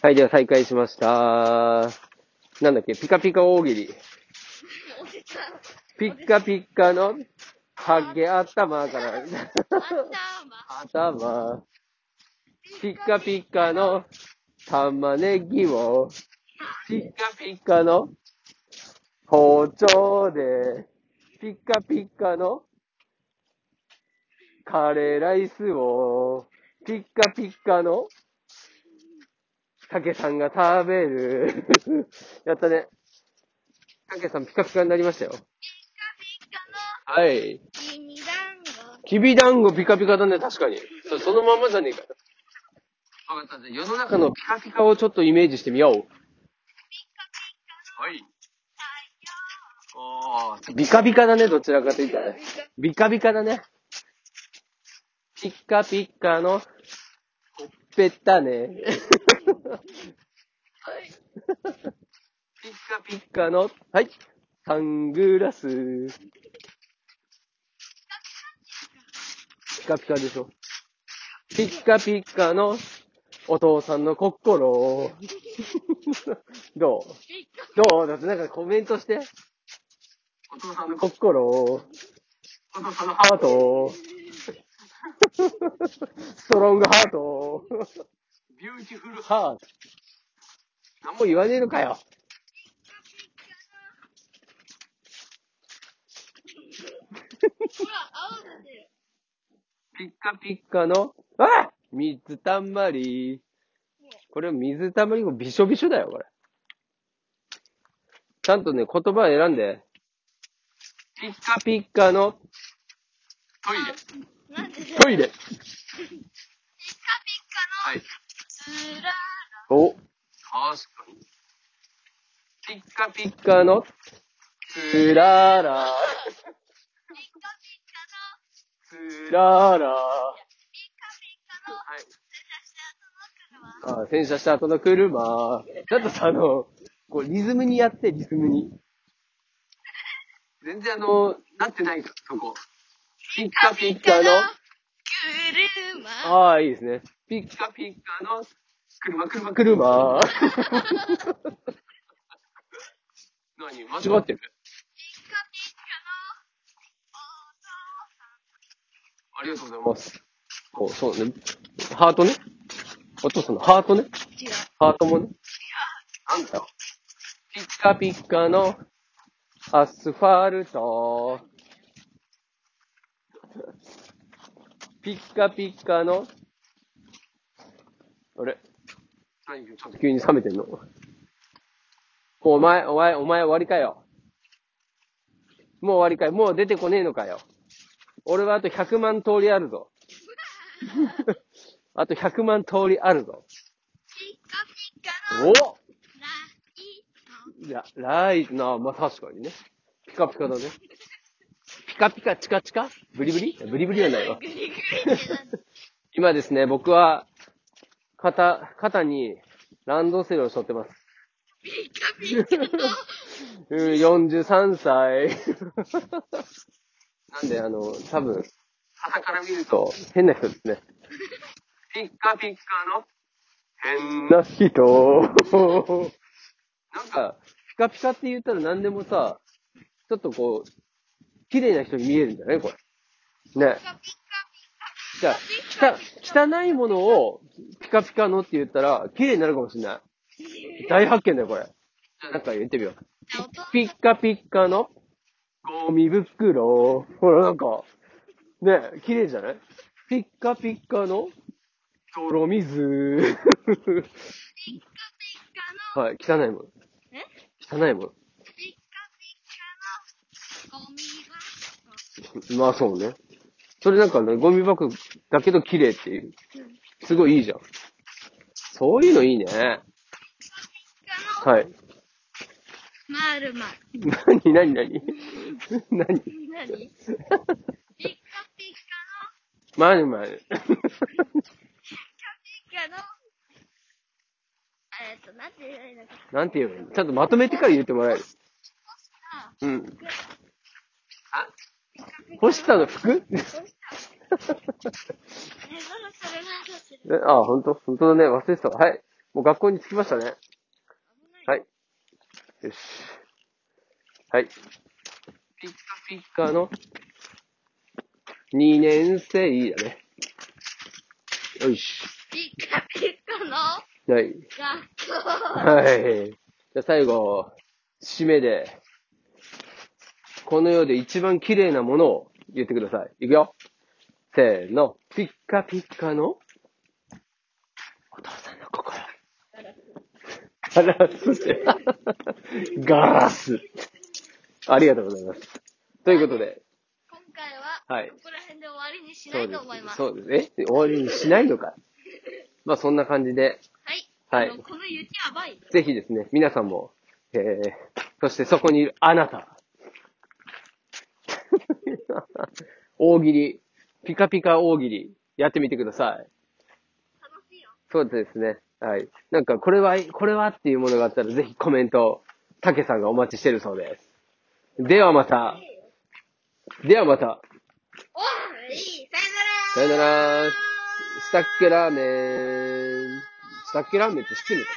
はい、では再開しました。なんだっけ、ピカピカ大喜利。ピカピカの、ハゲ頭から、頭。ピカピカの、玉ねぎを、ピカピカの、包丁で、ピカピカの、カレーライスを、ピカピカの、たけさんが食べる。やったね。たけさんピカピカになりましたよ。ピカピカのはい。きみだんご。きびだんごピカピカだね、確かに。そそのままじゃねえか。わかった。世の中のピカピカをちょっとイメージしてみよう。ピカピカはい。ビカビカだね、どちらかというとね。ビカビカだね。ピカピカの、ぺったね。はい。ピッカピッカの、はい。サングラス。ピカピカでしょ。ピッカピッカのお父さんの心。どう？どう？だってなんかコメントして。お父さんの心。お父さんのハート。Strong heart。Beautiful heart。何も言わねえのかよ。ほら、青出てる。ピッカピッカの、あ水たまり。これ水たまりもびしょびしょだよ、これ。ちゃんとね、言葉選んで。ピッカピッカのトイレ。トイレ。ピカピカの、はい。つらお、確かに。ピッカピッカのつらら。ピカピカの、つらら。ピカピカの、はい。洗車した後の車。あ、洗車した後の車。ちょっとさ、あの、こう、リズムにやって、リズムに。全然あの、なってないから、そこ。ピッカピッカの、車。ああ、いいですね。ピッカピッカの、車、車、車。何間違ってるピカピカの、お父ありがとうございます。お、そうね。ハートね。お父さんのハートね。ハートもね。なんだピッカピッカのアスファルト。ピッカピッカの、あれ？何ちょっと急に冷めてんの？お前、お前、お前終わりかよ？もう終わりかよ？もう出てこねえのかよ？俺はあと100万通りあるぞ。あと100万通りあるぞ。ピカピカの、おライト。いや、ライトな、まあ確かにね。ピカピカだね。ピカピカチカチカ？ブリブリ？ブリブリはないわ今ですね、僕は、肩、肩にランドセルを背負ってます。ピカピカの、うん、43歳。なんで、あの、多分、肩から見ると変な人ですね。ピッカピッカの？変な人。なんか、ピカピカって言ったら何でもさ、ちょっとこう、綺麗な人に見えるんじゃない？これ。ね。じゃあ、汚いものをピカピカのって言ったら、綺麗になるかもしれない。大発見だよ、これ。なんか言ってみよう。ピッカピッカのゴミ袋。ほら、なんか、ね、綺麗じゃない？ピッカピッカの泥水。ピカピカの、はい、汚いもの。え？汚いもの。ピカピカの、ゴミ箱。まあそうね。それなんかね、ゴミ箱だけど綺麗っていう。すごいいいじゃん。そういうのいいね。はい。まるまる。なになになになに何？ピカピカまるまる。の、ピカピカの、えっと、なんて言えばいいのか。なんて言えばいいの？ちゃんとまとめてから言ってもらえる。あ、うん。あピカピカ干したの服え、そろそろなんかする。え あ、ほんとほんとだね。忘れてたわ。はい。もう学校に着きましたね。はい。よし。はい。ピッカピッカの2年生だね。よし。ピッカピッカのはい。学校。はい。じゃあ最後、締めで、この世で一番綺麗なものを言ってください。いくよ。せーの。ピッカピッカの？お父さんの心。ガラス。ガラス。ありがとうございます。ということで、今回は、はいここら辺で終わりにしないと思います。そうです。え？終わりにしないのか。まあそんな感じで、はい。はいこの雪やばい。ぜひですね、皆さんも、えー、そしてそこにいるあなた。大喜利、ピカピカ大喜利、やってみてください。楽しいよ。そうですね。はい。なんか、これは、これはっていうものがあったら、ぜひコメント、たけさんがお待ちしてるそうです。ではまた。ではまた。おいさよならさよなら。したっけラーメン。したっけラーメンって知ってるの？か